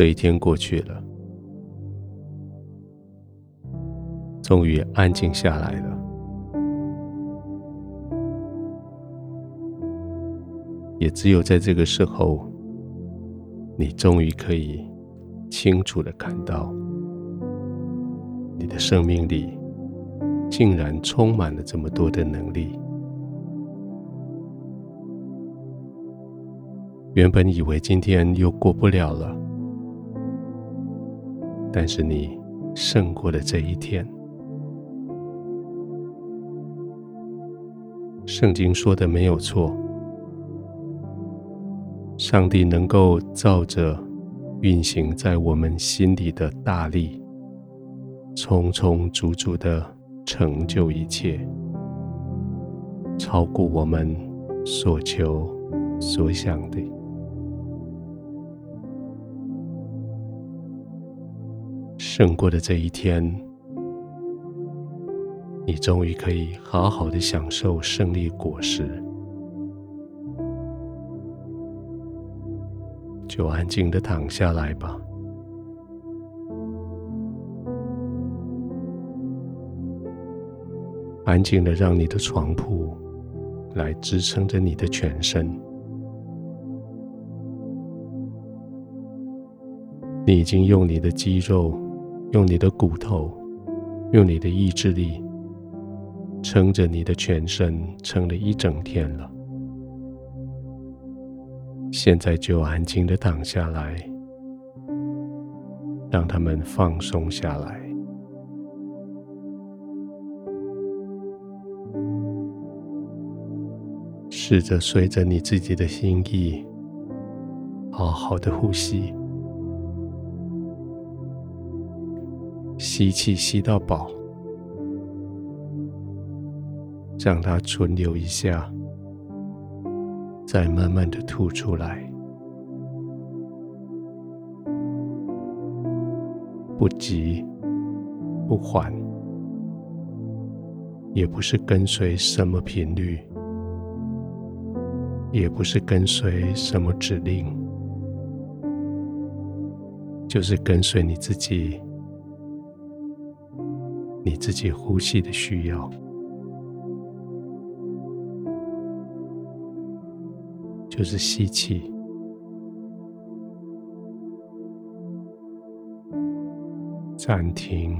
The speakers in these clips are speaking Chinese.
这一天过去了，终于安静下来了。也只有在这个时候，你终于可以清楚的看到，你的生命里竟然充满了这么多的能力。原本以为今天又过不了了，但是你胜过了这一天。圣经说的没有错。上帝能够照着运行在我们心里的大力，充充足足的成就一切，超过我们所求所想的。胜过的这一天，你终于可以好好的享受胜利果实。就安静的躺下来吧，安静的让你的床铺来支撑着你的全身。你已经用你的肌肉、用你的骨头、用你的意志力撑着你的全身，撑了一整天了。现在就安静的躺下来，让他们放松下来，试着随着你自己的心意，好好的呼吸，吸气吸到饱，让它存留一下。再慢慢的吐出来，不急不缓，也不是跟随什么频率，也不是跟随什么指令，就是跟随你自己，你自己呼吸的需要。就是吸气，暂停，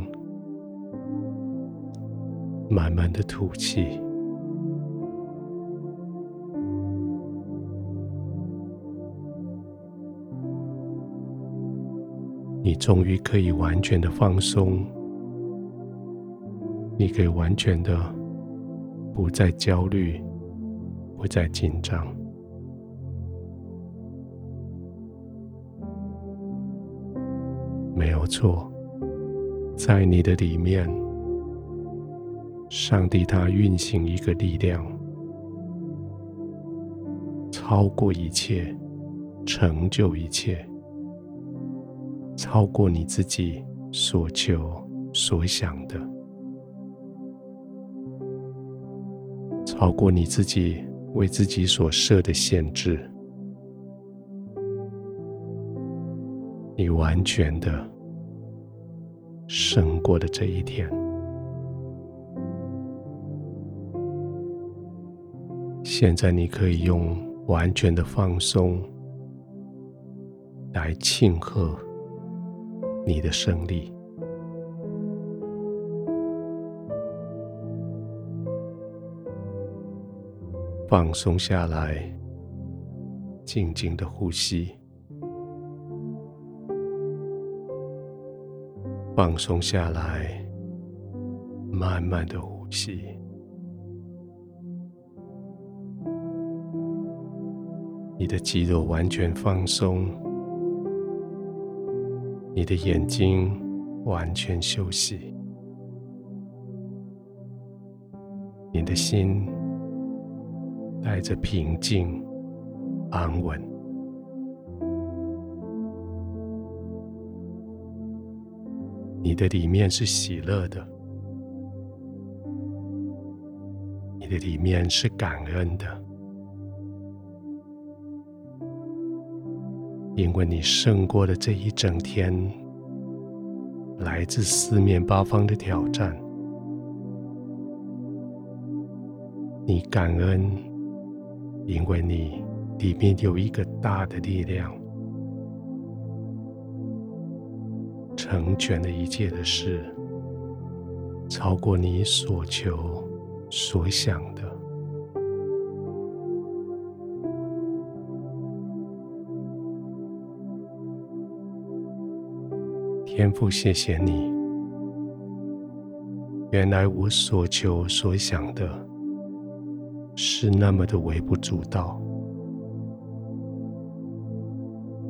慢慢的吐气。你终于可以完全的放松，你可以完全的不再焦虑，不再紧张。没有错，在你的里面，上帝他运行一个力量，超过一切，成就一切，超过你自己所求所想的，好过你自己为自己所设的限制。你完全的胜过了这一天。现在你可以用完全的放松来庆贺你的胜利。放松下来，静静的呼吸。放松下来，慢慢的呼吸。你的肌肉完全放松，你的眼睛完全休息，你的心带着平静、安稳。你的里面是喜乐的，你的里面是感恩的，因为你胜过了这一整天来自四面八方的挑战。你感恩，因为你里面有一个大的力量，成全了一切的事，超过你所求所想的。天父，谢谢你。原来我所求所想的。是那么的微不足道。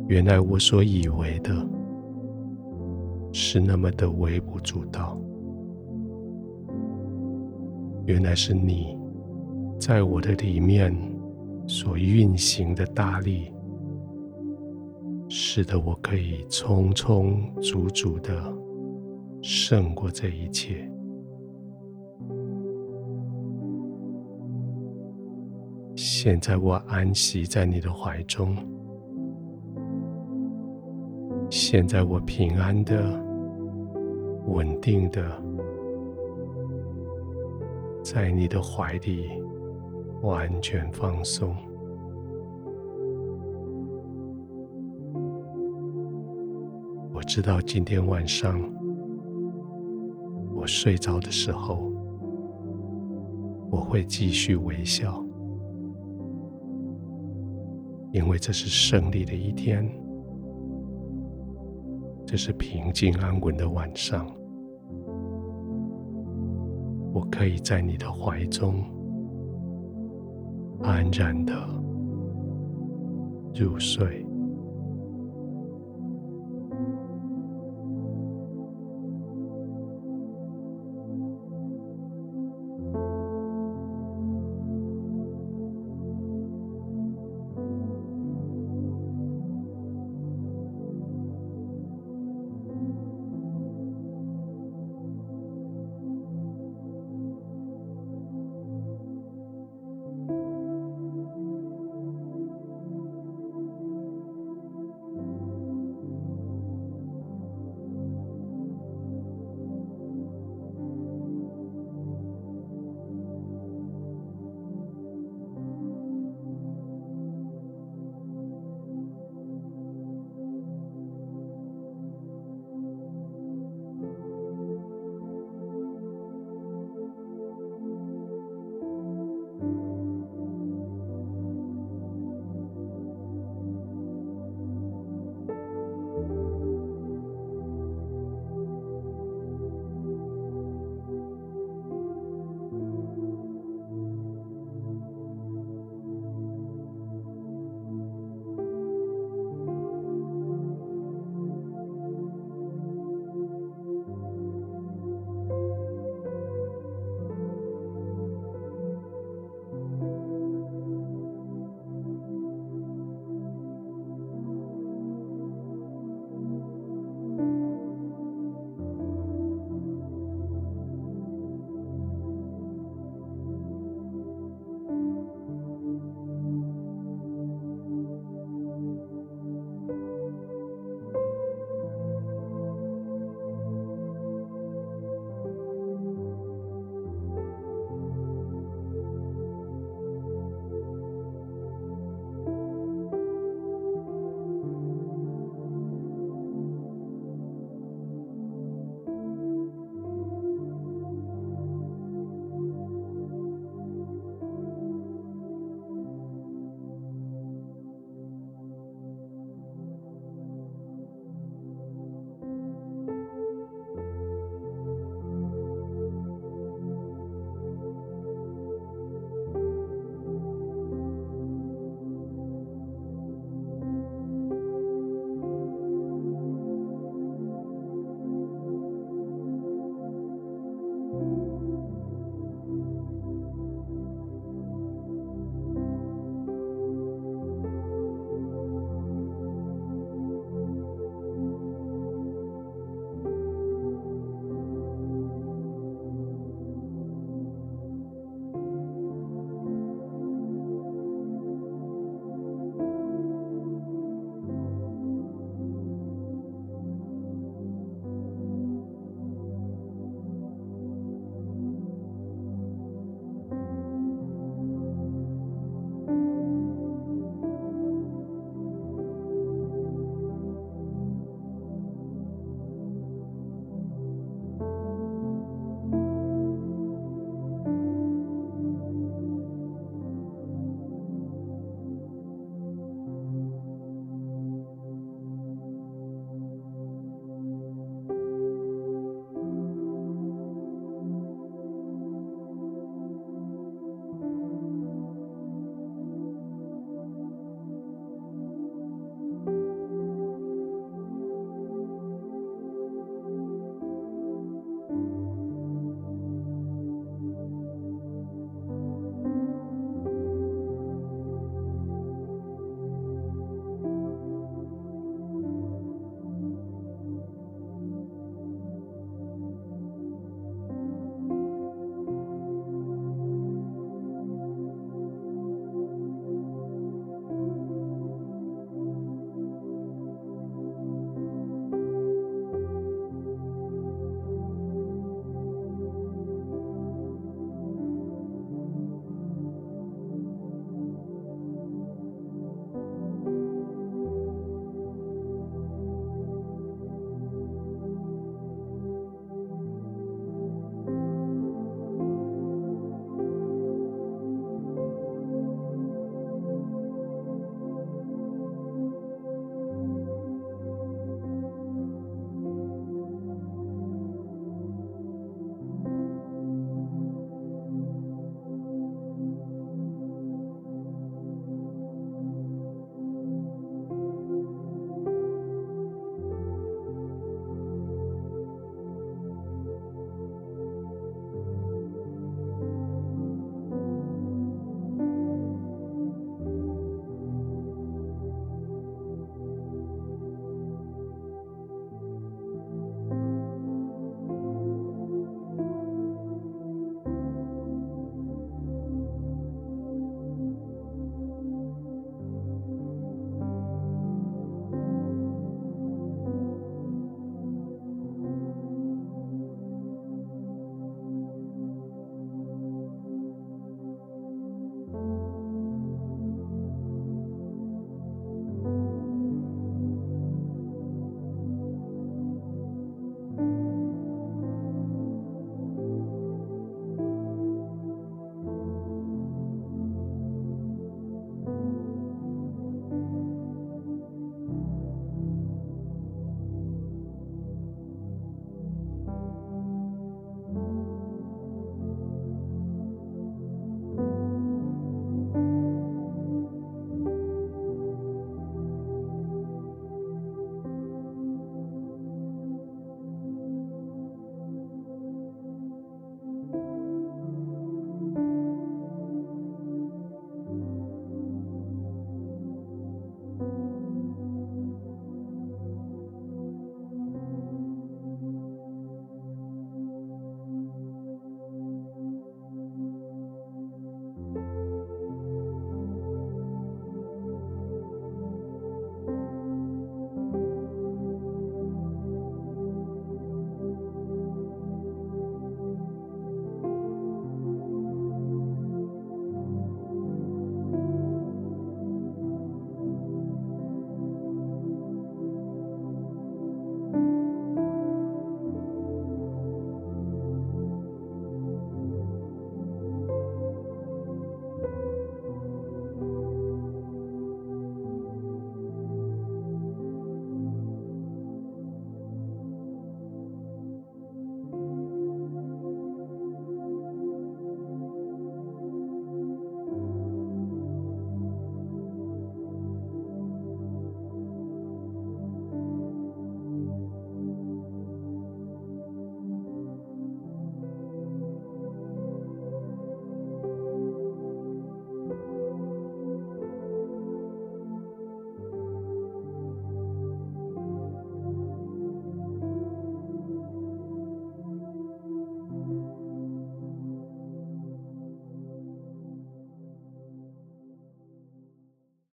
原来我所以为的，是那么的微不足道。原来是你在我的里面所运行的大力，使得我可以充充足足的胜过这一切。现在我安息在你的怀中，现在我平安的、稳定的在你的怀里完全放松。我知道今天晚上我睡着的时候，我会继续微笑。因为这是胜利的一天，这是平静安稳的晚上，我可以在你的怀中安然的入睡。